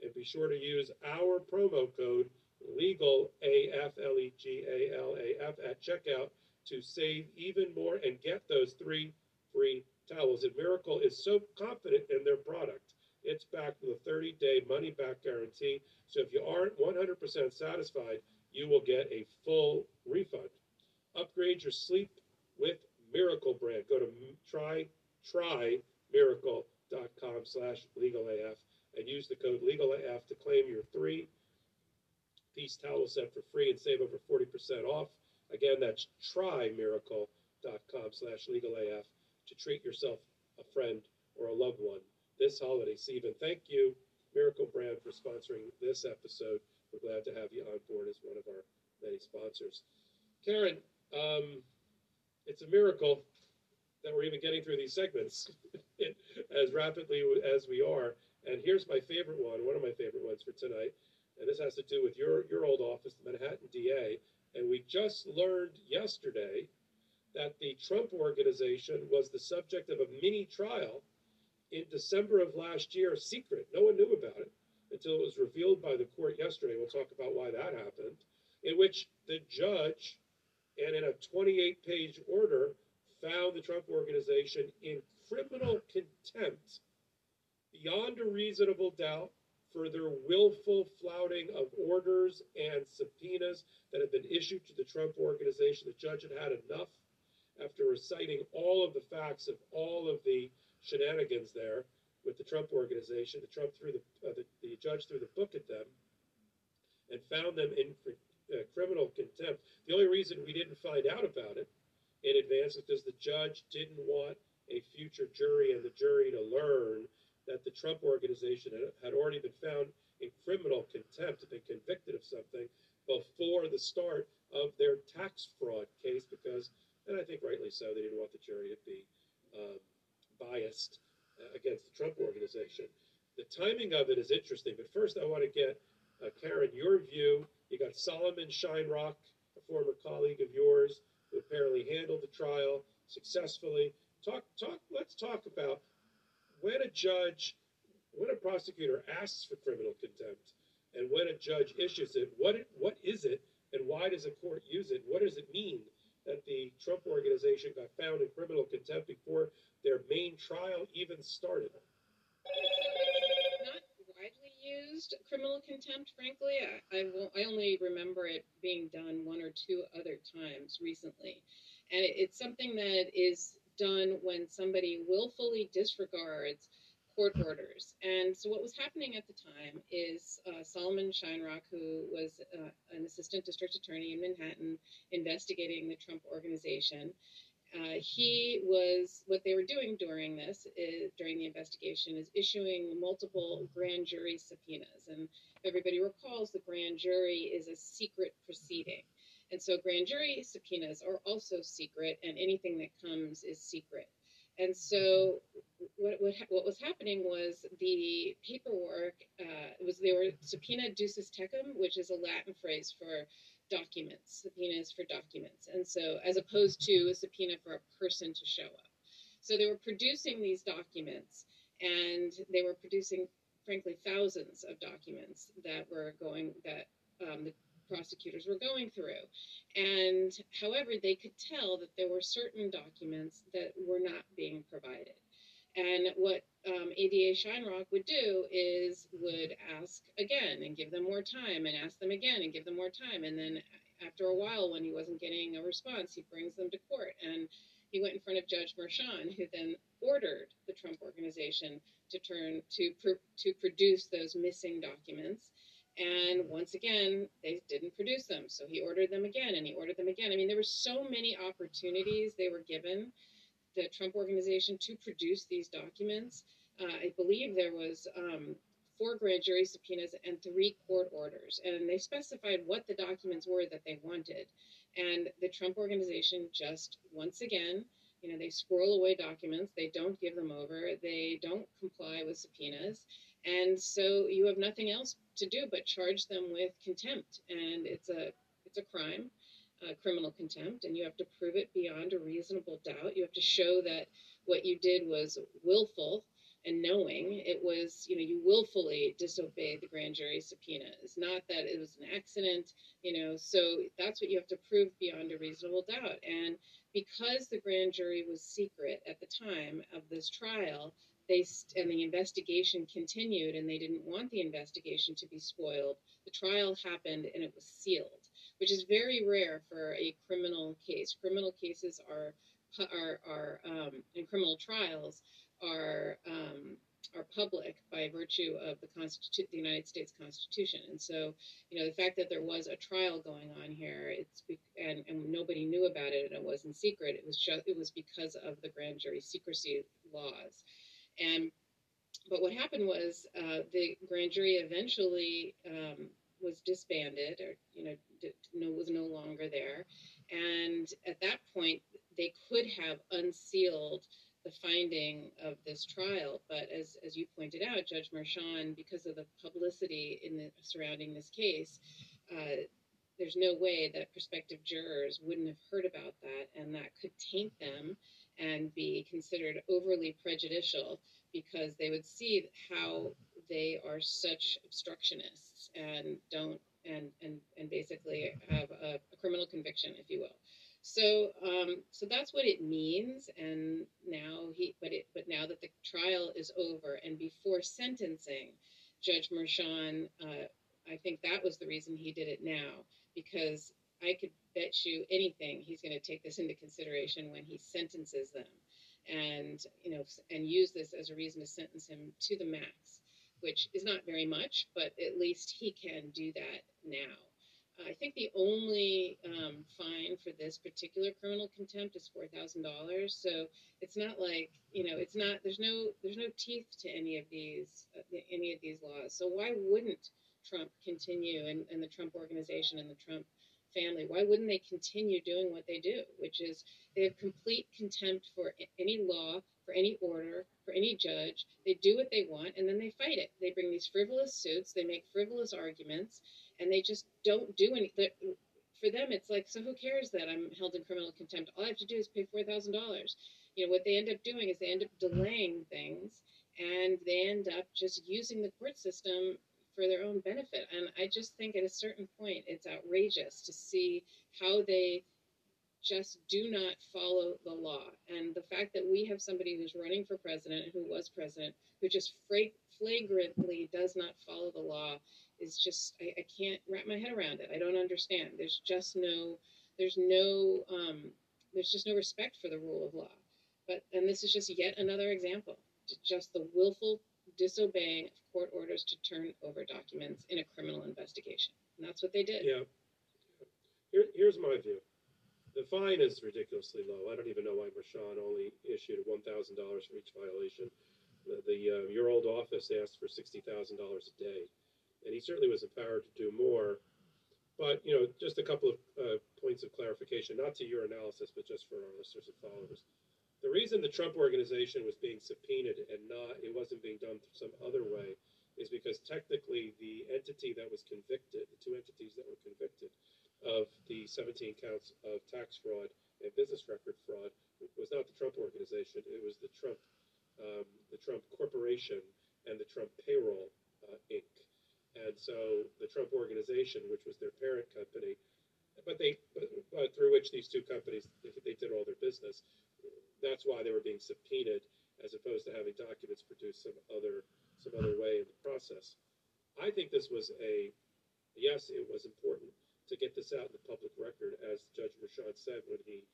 and be sure to use our promo code legal AF L E G A L A F at checkout to save even more and get those three free towels. And Miracle is so confident in their product. It's backed with a 30 day money back guarantee. So if you aren't 100% satisfied, you will get a full refund. Upgrade your sleep with Miracle Brand. Go to m- try trymiracle.com slash legalaf and use the code legalaf to claim your three piece towel set for free and save over 40% off. Again, that's trymiracle.com slash legalaf to treat yourself, a friend, or a loved one this holiday season. Thank you, Miracle Brand, for sponsoring this episode. We're glad to have you on board as one of our many sponsors. Karen, um, it's a miracle that we're even getting through these segments as rapidly as we are. And here's my favorite one, one of my favorite ones for tonight. and this has to do with your your old office, the Manhattan DA. And we just learned yesterday that the Trump organization was the subject of a mini trial in December of last year, secret. No one knew about it until it was revealed by the court yesterday. We'll talk about why that happened. In which the judge, and in a 28 page order, found the Trump organization in criminal contempt beyond a reasonable doubt for their willful flouting of orders and subpoenas that had been issued to the Trump organization. The judge had had enough after reciting all of the facts of all of the shenanigans there with the Trump organization. The Trump threw the, uh, the, the judge threw the book at them and found them in uh, criminal contempt. The only reason we didn't find out about it in advance is because the judge didn't want a future jury and the jury to learn that the Trump organization had already been found in criminal contempt, been convicted of something before the start of their tax fraud case, because, and I think rightly so, they didn't want the jury to be um, biased uh, against the Trump organization. The timing of it is interesting, but first I want to get uh, Karen your view. You got Solomon Shinerock, a former colleague of yours, who apparently handled the trial successfully. Talk, talk. Let's talk about when a judge, when a prosecutor asks for criminal contempt, and when a judge issues it, what it, what is it, and why does a court use it? What does it mean that the Trump organization got found in criminal contempt before their main trial even started? Not widely used criminal contempt, frankly. I, I, will, I only remember it being done one or two other times recently. And it, it's something that is done when somebody willfully disregards court orders. And so, what was happening at the time is uh, Solomon Shinerock, who was uh, an assistant district attorney in Manhattan investigating the Trump organization, uh, he was what they were doing during this is, during the investigation is issuing multiple grand jury subpoenas and everybody recalls the grand jury is a secret proceeding and so grand jury subpoenas are also secret, and anything that comes is secret. And so what, what, what was happening was the paperwork uh, was they were subpoena duces tecum, which is a Latin phrase for documents. Subpoenas for documents, and so as opposed to a subpoena for a person to show up. So they were producing these documents, and they were producing, frankly, thousands of documents that were going that um, the prosecutors were going through. And however, they could tell that there were certain documents that were not being provided. And what um, ADA Shinerock would do is would ask again and give them more time and ask them again and give them more time. And then after a while, when he wasn't getting a response, he brings them to court. And he went in front of Judge Merchan, who then ordered the Trump organization to turn to pr- to produce those missing documents. And once again, they didn't produce them. So he ordered them again and he ordered them again. I mean, there were so many opportunities they were given, the Trump organization, to produce these documents. Uh, I believe there was um, four grand jury subpoenas and three court orders. And they specified what the documents were that they wanted. And the Trump organization just, once again, you know, they squirrel away documents. They don't give them over. They don't comply with subpoenas. And so you have nothing else to do but charge them with contempt, and it's a it's a crime, uh, criminal contempt, and you have to prove it beyond a reasonable doubt. You have to show that what you did was willful and knowing. It was you know you willfully disobeyed the grand jury subpoena it's not that it was an accident. You know, so that's what you have to prove beyond a reasonable doubt, and because the grand jury was secret at the time of this trial they and the investigation continued and they didn't want the investigation to be spoiled the trial happened and it was sealed which is very rare for a criminal case criminal cases are are, are um, in criminal trials are um, are public by virtue of the Constitu- the United States Constitution. And so, you know, the fact that there was a trial going on here, it's be- and, and nobody knew about it and it wasn't secret. It was just it was because of the grand jury secrecy laws. And but what happened was uh, the grand jury eventually um, was disbanded, or you know, did, no, was no longer there. And at that point, they could have unsealed the finding of this trial. But as as you pointed out, Judge Merchan, because of the publicity in the surrounding this case, uh, there's no way that prospective jurors wouldn't have heard about that, and that could taint them and be considered overly prejudicial because they would see how they are such obstructionists and don't and and and basically have a, a criminal conviction, if you will. So um, so that's what it means. And now he but it but now that the trial is over and before sentencing, Judge Merchan, uh, I think that was the reason he did it now because I could bet you anything he's going to take this into consideration when he sentences them. And you know and use this as a reason to sentence him to the max which is not very much but at least he can do that now. I think the only um, fine for this particular criminal contempt is $4000 so it's not like you know it's not there's no there's no teeth to any of these uh, any of these laws. So why wouldn't trump continue and, and the trump organization and the trump family, why wouldn't they continue doing what they do, which is they have complete contempt for any law, for any order, for any judge. They do what they want and then they fight it. They bring these frivolous suits, they make frivolous arguments, and they just don't do anything. For them, it's like, so who cares that I'm held in criminal contempt? All I have to do is pay $4,000. You know, what they end up doing is they end up delaying things and they end up just using the court system for their own benefit. And I just think at a certain point, it's outrageous to see how they just do not follow the law. And the fact that we have somebody who's running for president, who was president, who just flagrantly does not follow the law is just, I, I can't wrap my head around it. I don't understand. There's just no, there's no, um, there's just no respect for the rule of law. But, and this is just yet another example, just the willful disobeying court orders to turn over documents in a criminal investigation. And that's what they did. Yeah. Here, here's my view. The fine is ridiculously low. I don't even know why Merchan only issued $1,000 for each violation. The, the uh, your old office asked for $60,000 a day, and he certainly was empowered to do more. But you know, just a couple of uh, points of clarification, not to your analysis, but just for our listeners and followers. The reason the Trump organization was being subpoenaed and not it wasn't being done some other way is because technically the entity that was convicted, the two entities that were convicted of the 17 counts of tax fraud and business record fraud was not the Trump organization. It was the Trump, um, the Trump Corporation and the Trump Payroll uh, Inc. And so the Trump organization, which was their parent company, but they, but, but through which these two companies they, they did all their business, that's why they were being subpoenaed as opposed to having documents produced some other some other way in the process. I think this was a yes, it was important to get this out in the public record, as Judge Merchan said when he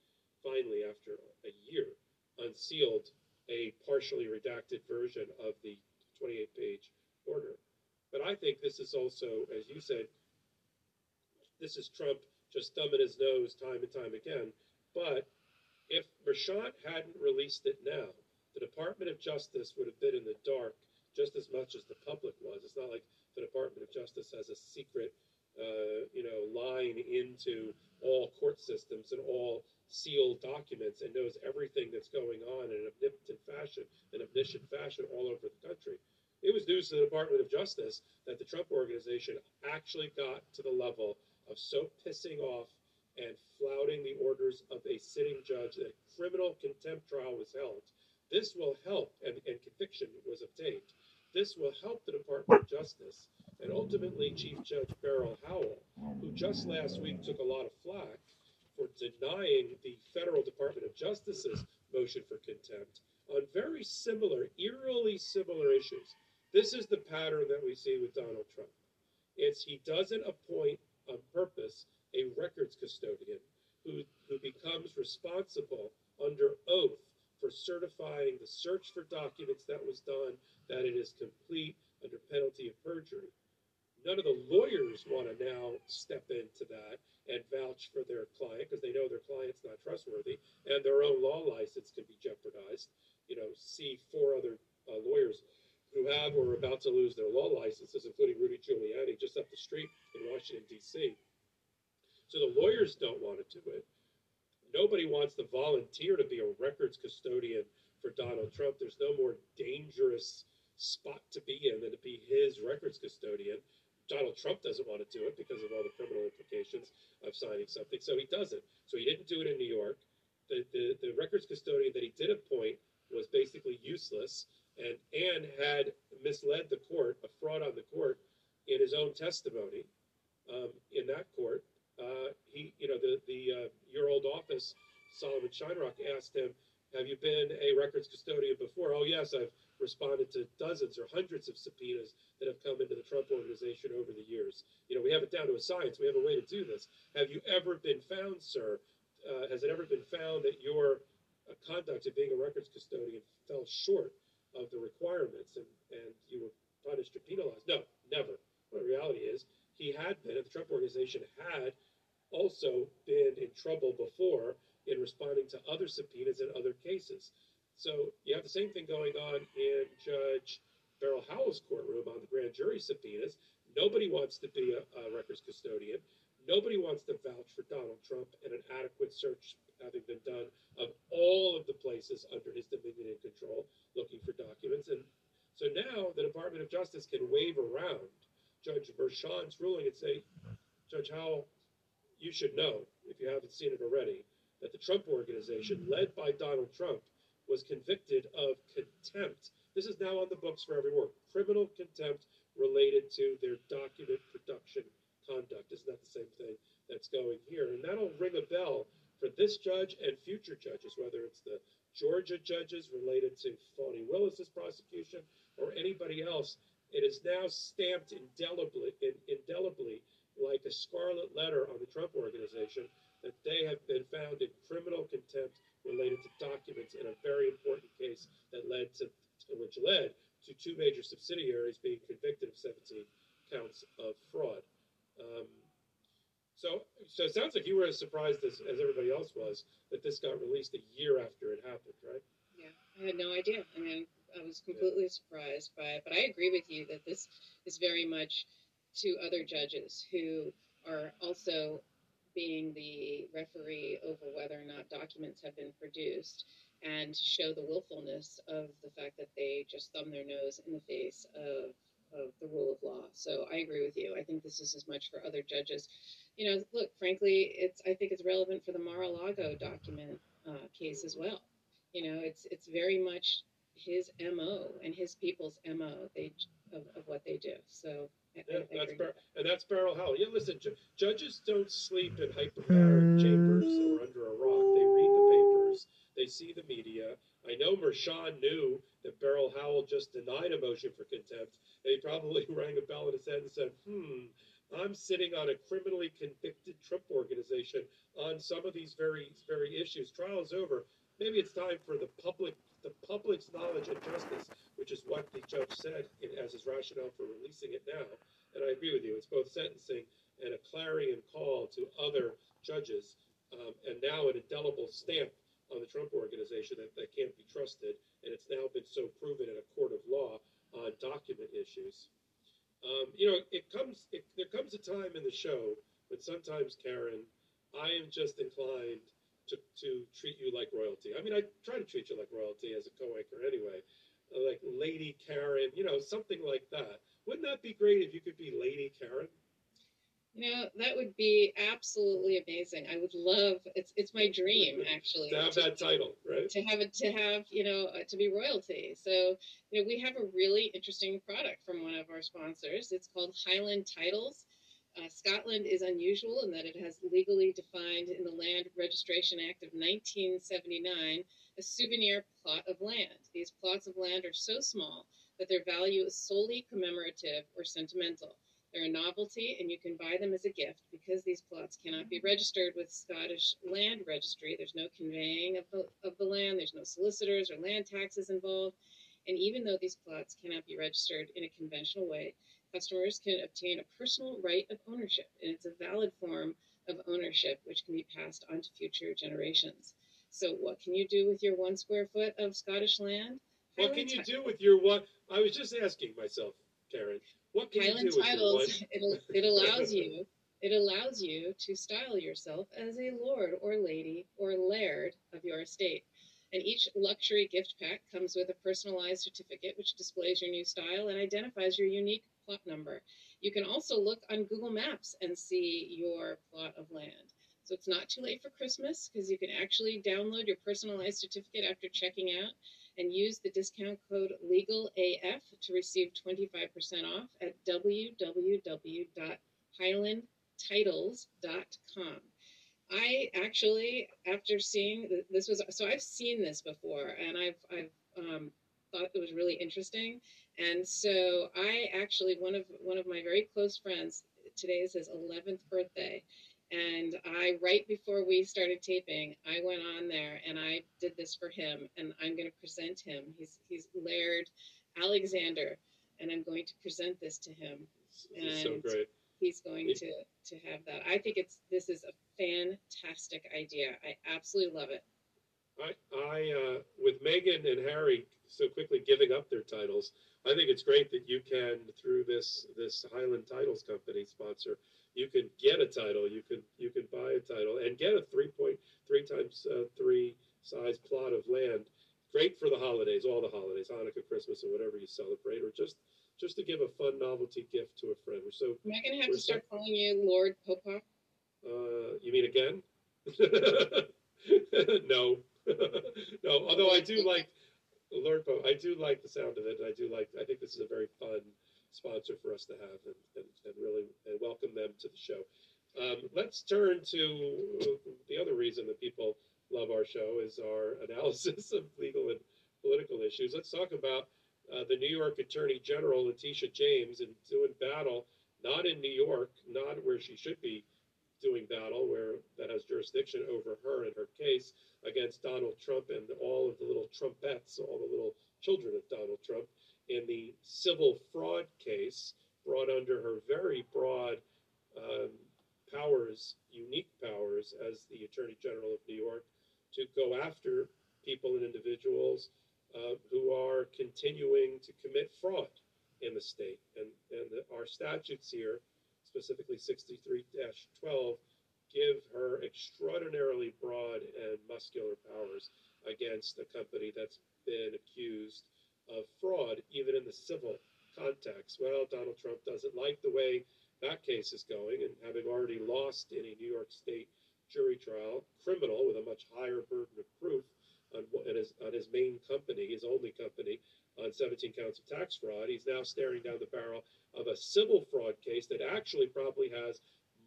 finally, after a year, unsealed a partially redacted version of the 28 page order. But I think this is also, as you said, this is Trump just thumbing his nose time and time again. But if Merchan hadn't released it now, the Department of Justice would have been in the dark just as much as the public was. It's not like the Department of Justice has a secret, uh, you know, line into all court systems and all sealed documents and knows everything that's going on in an omnipotent fashion, an omniscient fashion all over the country. It was news to the Department of Justice that the Trump organization actually got to the level of so pissing off and flouting the orders of a sitting judge that a criminal contempt trial was held. This will help, and, and conviction was obtained. This will help the Department of Justice and ultimately Chief Judge Beryl Howell, who just last week took a lot of flack for denying the federal Department of Justice's motion for contempt on very similar, eerily similar issues. This is the pattern that we see with Donald Trump. It's he doesn't appoint on purpose a records custodian who, who becomes responsible under oath for certifying the search for documents that was done, that it is complete under penalty of perjury. None of the lawyers want to now step into that and vouch for their client because they know their client's not trustworthy and their own law license can be jeopardized. You know, see four other uh, lawyers who have or are about to lose their law licenses, including Rudy Giuliani, just up the street in Washington, D.C. So the lawyers don't want to do it. Nobody wants to volunteer to be a records custodian for Donald Trump. There's no more dangerous spot to be in than to be his records custodian. Donald Trump doesn't want to do it because of all the criminal implications of signing something, so he doesn't. So he didn't do it in New York. The, the, the records custodian that he did appoint was basically useless and, and had misled the court, a fraud on the court, in his own testimony um, in that court. Uh, he, you know, the, the uh, your old office, Solomon Shinerock, asked him, have you been a records custodian before? Oh, yes, I've responded to dozens or hundreds of subpoenas that have come into the Trump organization over the years. You know, we have it down to a science. We have a way to do this. Have you ever been found, sir? Uh, has it ever been found that your uh, conduct of being a records custodian fell short of the requirements and, and you were punished or penalized? No, never. Well, the reality is he had been, and the Trump organization had also been in trouble before in responding to other subpoenas in other cases. So you have the same thing going on in Judge Beryl Howell's courtroom on the grand jury subpoenas. Nobody wants to be a, a records custodian. Nobody wants to vouch for Donald Trump and an adequate search having been done of all of the places under his dominion and control looking for documents. And so now the Department of Justice can wave around Judge Merchan's ruling and say, Judge Howell, you should know, if you haven't seen it already, that the Trump organization, led by Donald Trump, was convicted of contempt. This is now on the books for everyone. Criminal contempt related to their document production conduct. Isn't that the same thing that's going here? And that'll ring a bell for this judge and future judges, whether it's the Georgia judges related to Fani Willis's prosecution or anybody else. It is now stamped indelibly, indelibly like a scarlet letter on the Trump organization that they have been found in criminal contempt related to documents in a very important case that led to, which led to two major subsidiaries being convicted of 17 counts of fraud. Um, so, so it sounds like you were as surprised as, as everybody else was that this got released a year after it happened, right? Yeah, I had no idea. I mean, I was completely yeah. surprised by it, but I agree with you that this is very much to other judges who are also being the referee over whether or not documents have been produced and show the willfulness of the fact that they just thumb their nose in the face of, of the rule of law. So I agree with you. I think this is as much for other judges. You know, look, frankly, it's I think it's relevant for the Mar-a-Lago document uh, case as well. You know, it's it's very much his mo and his people's mo they of, of what they do. So yeah, that's Bar- and that's Beryl Howell. Yeah, listen, ju- judges don't sleep in hyperbaric chambers or under a rock. They read the papers, they see the media. I know Merchan knew that Beryl Howell just denied a motion for contempt, and he probably rang a bell in his head and said, "Hmm, I'm sitting on a criminally convicted Trump organization on some of these very, very issues. Trial is over. Maybe it's time for the public the public's knowledge and justice, which is what the judge said in, as his rationale for releasing it now. And I agree with you. It's both sentencing and a clarion call to other judges, um, and now an indelible stamp on the Trump organization that, that can't be trusted. And it's now been so proven in a court of law on document issues. Um, you know, it comes. It, there comes a time in the show when sometimes, Karen, I am just inclined to, to treat you like royalty. I mean, I try to treat you like royalty as a co-anchor anyway, like Lady Karen, you know, something like that. Wouldn't that be great if you could be Lady Karen? You know, that would be absolutely amazing. I would love it's it's my dream actually to have to, that title, right? To have it to have you know uh, to be royalty. So you know we have a really interesting product from one of our sponsors. It's called Highland Titles. Uh, Scotland is unusual in that it has legally defined in the Land Registration Act of 1979 a souvenir plot of land. These plots of land are so small that their value is solely commemorative or sentimental. They're a novelty and you can buy them as a gift because these plots cannot be registered with Scottish Land Registry. There's no conveying of the, of the land, there's no solicitors or land taxes involved. And even though these plots cannot be registered in a conventional way, customers can obtain a personal right of ownership, and it's a valid form of ownership which can be passed on to future generations. So, what can you do with your one square foot of Scottish land? What can you do with your one? I was just asking myself, Karen. What can Highland you do titles, with your one? it, it allows you. It allows you to style yourself as a lord or lady or laird of your estate. And each luxury gift pack comes with a personalized certificate which displays your new style and identifies your unique plot number. You can also look on Google Maps and see your plot of land. So it's not too late for Christmas because you can actually download your personalized certificate after checking out and use the discount code LEGALAF to receive 25% off at www.highlandtitles.com. I actually, after seeing this was so I've seen this before, and I've I've um, thought it was really interesting, and so I actually one of one of my very close friends today is his 11th birthday, and I right before we started taping, I went on there and I did this for him, and I'm going to present him. He's he's Laird Alexander, and I'm going to present this to him. Is so And- great. He's going to to have that. I think it's this is a fantastic idea. I absolutely love it. I, I uh, with Meghan and Harry so quickly giving up their titles, I think it's great that you can through this this Highland Titles Company sponsor, you can get a title, you can you can buy a title and get a three point three times uh, three size plot of land. Great for the holidays, all the holidays, Hanukkah, Christmas, or whatever you celebrate, or just just to give a fun novelty gift to a friend. We're so Am I going to have to start calling you Lord Popok? uh, you mean again? no, no. Although I do like Lord Poe, I do like the sound of it. I do like. I think this is a very fun sponsor for us to have, and, and, and really and welcome them to the show. Um, let's turn to the other reason that people love our show is our analysis of legal and political issues. Let's talk about uh, the New York Attorney General Letitia James and doing battle not in New York, not where she should be doing battle, where that has jurisdiction over her and her case against Donald Trump and all of the little Trumpettes, all the little children of Donald Trump, in the civil fraud case brought under her very broad um, powers, unique powers as the Attorney General of New York, to go after people and individuals uh, who are continuing to commit fraud in the state. And, and the, our statutes here, specifically 63-12, give her extraordinarily broad and muscular powers against a company that's been accused of fraud, even in the civil context. Well, Donald Trump doesn't like the way that case is going, and having already lost in a New York State jury trial, criminal with a much higher burden of proof on, on his, on his main company, his only company, on 17 counts of tax fraud. He's now staring down the barrel of a civil fraud case that actually probably has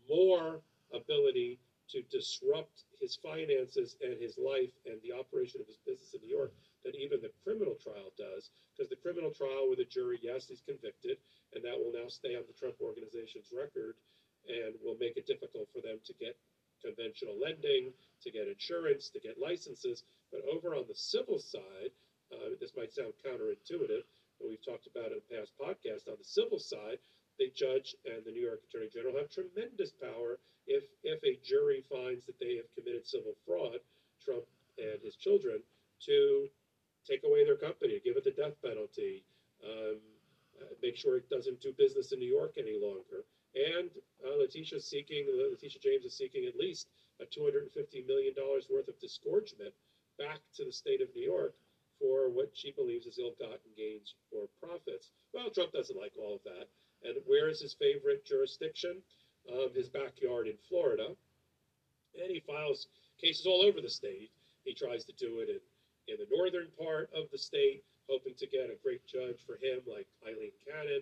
more ability to disrupt his finances and his life and the operation of his business in New York than even the criminal trial does. Because the criminal trial with a jury, yes, he's convicted, and that will now stay on the Trump organization's record and will make it difficult for them to get conventional lending, to get insurance, to get licenses. But over on the civil side, uh, this might sound counterintuitive, but we've talked about it in past podcasts. On the civil side, the judge and the New York Attorney General have tremendous power if if a jury finds that they have committed civil fraud, Trump and his children, to take away their company, give it the death penalty, um, make sure it doesn't do business in New York any longer. And uh, Letitia seeking, Letitia James is seeking at least a $250 million worth of disgorgement back to the state of New York for what she believes is ill-gotten gains or profits. Well, Trump doesn't like all of that. And where is his favorite jurisdiction? Um, his backyard in Florida. And he files cases all over the state. He tries to do it in, in the northern part of the state, hoping to get a great judge for him like Aileen Cannon,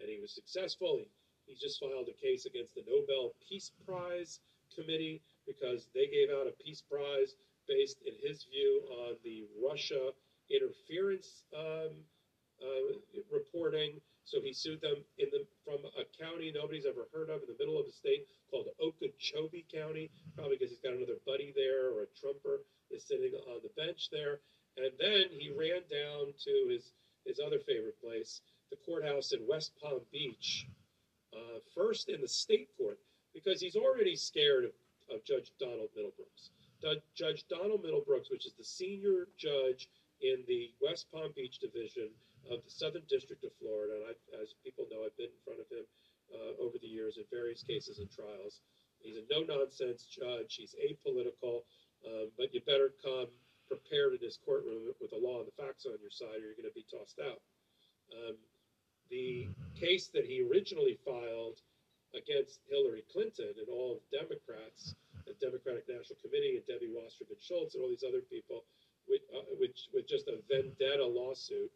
and he was successful. He, he just filed a case against the Nobel Peace Prize Committee because they gave out a peace prize based, in his view, on the Russia interference um, uh, reporting. So he sued them in the from a county nobody's ever heard of in the middle of the state called Okeechobee County, probably because he's got another buddy there or a trumper is sitting on the bench there. And then he ran down to his his other favorite place, the courthouse in West Palm Beach, uh, first in the state court because he's already scared of, of Judge Donald Middlebrooks. Judge Donald Middlebrooks, which is the senior judge in the West Palm Beach division of the Southern District of Florida, and I, as people know, I've been in front of him uh, over the years in various cases and trials. He's a no-nonsense judge. He's apolitical, um, but you better come prepared in this courtroom with the law and the facts on your side, or you're going to be tossed out. Um, the case that he originally filed against Hillary Clinton and all of the Democrats, the Democratic National Committee, and Debbie Wasserman Schultz, and all these other people, with, uh, with just a vendetta lawsuit,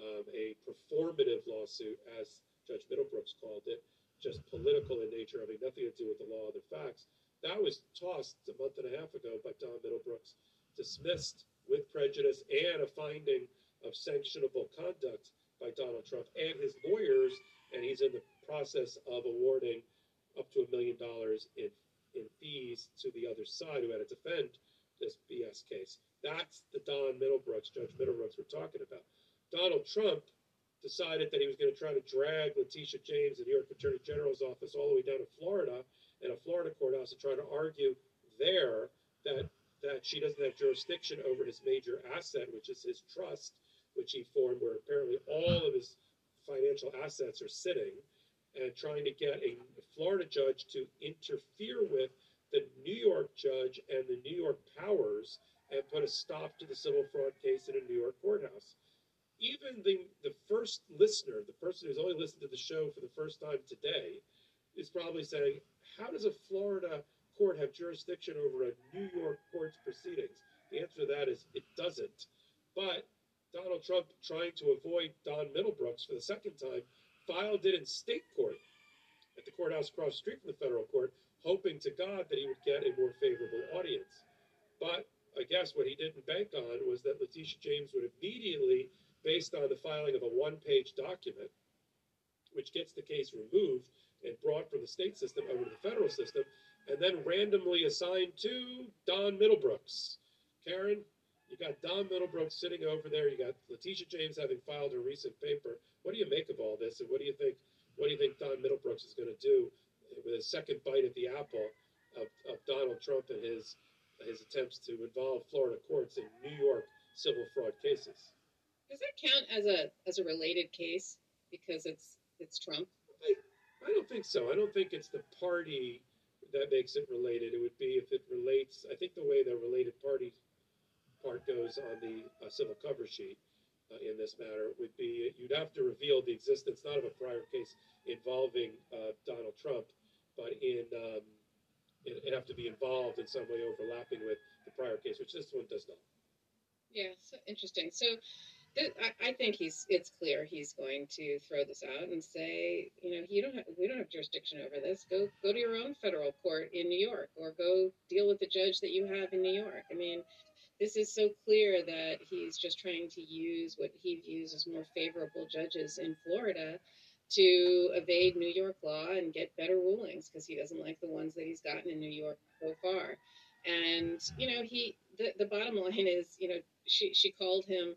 um, a performative lawsuit, as Judge Middlebrooks called it, just political in nature, having nothing to do with the law or the facts. That was tossed a month and a half ago by Don Middlebrooks, dismissed with prejudice and a finding of sanctionable conduct by Donald Trump and his lawyers, and he's in the process of awarding up to a million dollars in in fees to the other side who had to defend this BS case. That's the Don Middlebrooks, Judge Middlebrooks, we're talking about. Donald Trump decided that he was going to try to drag Letitia James, the New York Attorney General's office, all the way down to Florida in a Florida courthouse to try to argue there that that she doesn't have jurisdiction over his major asset, which is his trust, which he formed, where apparently all of his financial assets are sitting and trying to get a Florida judge to interfere with the New York judge and the New York powers and put a stop to the civil fraud case in a New York courthouse. Even the, the first listener, the person who's only listened to the show for the first time today, is probably saying, How does a Florida court have jurisdiction over a New York court's proceedings? The answer to that is it doesn't. But Donald Trump, trying to avoid Don Middlebrooks for the second time, filed it in state court at the courthouse across the street from the federal court, hoping to God that he would get a more favorable guess what he didn't bank on was that Letitia James would immediately, based on the filing of a one page document, which gets the case removed and brought from the state system over to the federal system, and then randomly assigned to Don Middlebrooks. Karen, you got Don Middlebrooks sitting over there. You got Letitia James having filed her recent paper. What do you make of all this, and what do you think? What do you think Don Middlebrooks is going to do with a second bite at the apple of, of Donald Trump and his his attempts to involve Florida courts in New York civil fraud cases? Does that count as a as a related case because it's it's Trump? I, I don't think so. I don't think it's the party that makes it related. It would be if it relates. I think the way the related party part goes on the uh, civil cover sheet uh, in this matter would be you'd have to reveal the existence not of a prior case involving uh, Donald Trump, but in um, it, have to be involved in some way overlapping with the prior case, which this one does not. Yeah, so interesting. So th- I, I think he's it's clear he's going to throw this out and say, you know, you don't have, we don't have jurisdiction over this. Go go to your own federal court in New York, or go deal with the judge that you have in New York. I mean, this is so clear that he's just trying to use what he views as more favorable judges in Florida to evade New York law and get better rulings because he doesn't like the ones that he's gotten in New York so far. And you know, he the, the bottom line is, you know, she she called him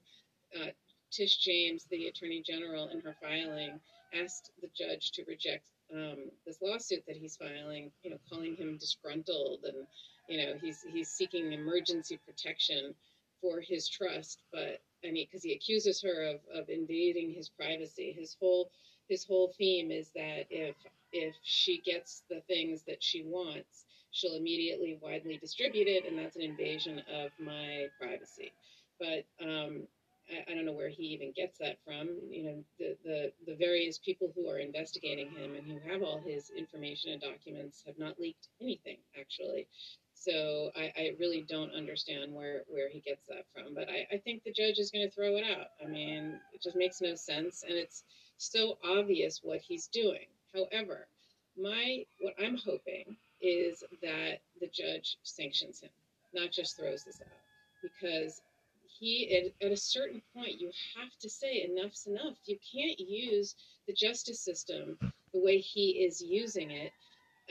uh, Tish James, the Attorney General, in her filing, asked the judge to reject um, this lawsuit that he's filing. You know, calling him disgruntled, and you know, he's he's seeking emergency protection for his trust, but I mean, because he accuses her of of invading his privacy. His whole his whole theme is that if if she gets the things that she wants, she'll immediately widely distribute it, and that's an invasion of my privacy. But um, I, I, don't know where he even gets that from. You know, the, the the various people who are investigating him and who have all his information and documents have not leaked anything actually. So I, I really don't understand where where he gets that from. But I, I think the judge is going to throw it out. I mean, it just makes no sense, and it's so obvious what he's doing. However, my what I'm hoping is that the judge sanctions him, not just throws this out, because he at, at a certain point you have to say enough's enough. You can't use the justice system the way he is using it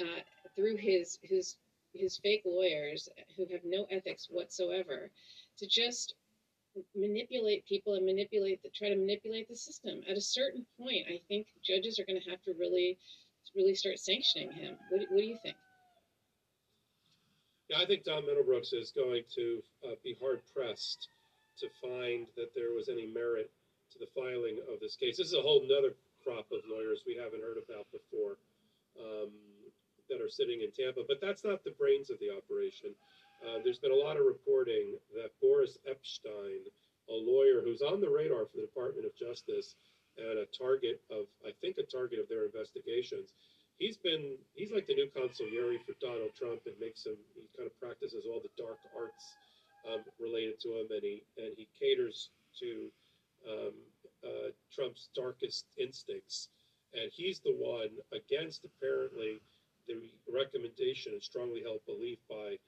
uh, through his his his fake lawyers who have no ethics whatsoever to just manipulate people and manipulate the try to manipulate the system. At a certain point i think judges are going to have to really really start sanctioning him. What, what do you think? Yeah i think don middlebrooks is going to uh, be hard pressed to find that there was any merit to the filing of this case. This is a whole nother crop of lawyers we haven't heard about before. Um, that are sitting in tampa but that's not the brains of the operation. Uh, there's been a lot of reporting that Boris Epshteyn, a lawyer who's on the radar for the Department of Justice and a target of, I think, a target of their investigations, he's been he's like the new consigliere for Donald Trump and makes him he kind of practices all the dark arts um, related to him and he and he caters to um, uh, Trump's darkest instincts. And he's the one against apparently the recommendation and strongly held belief by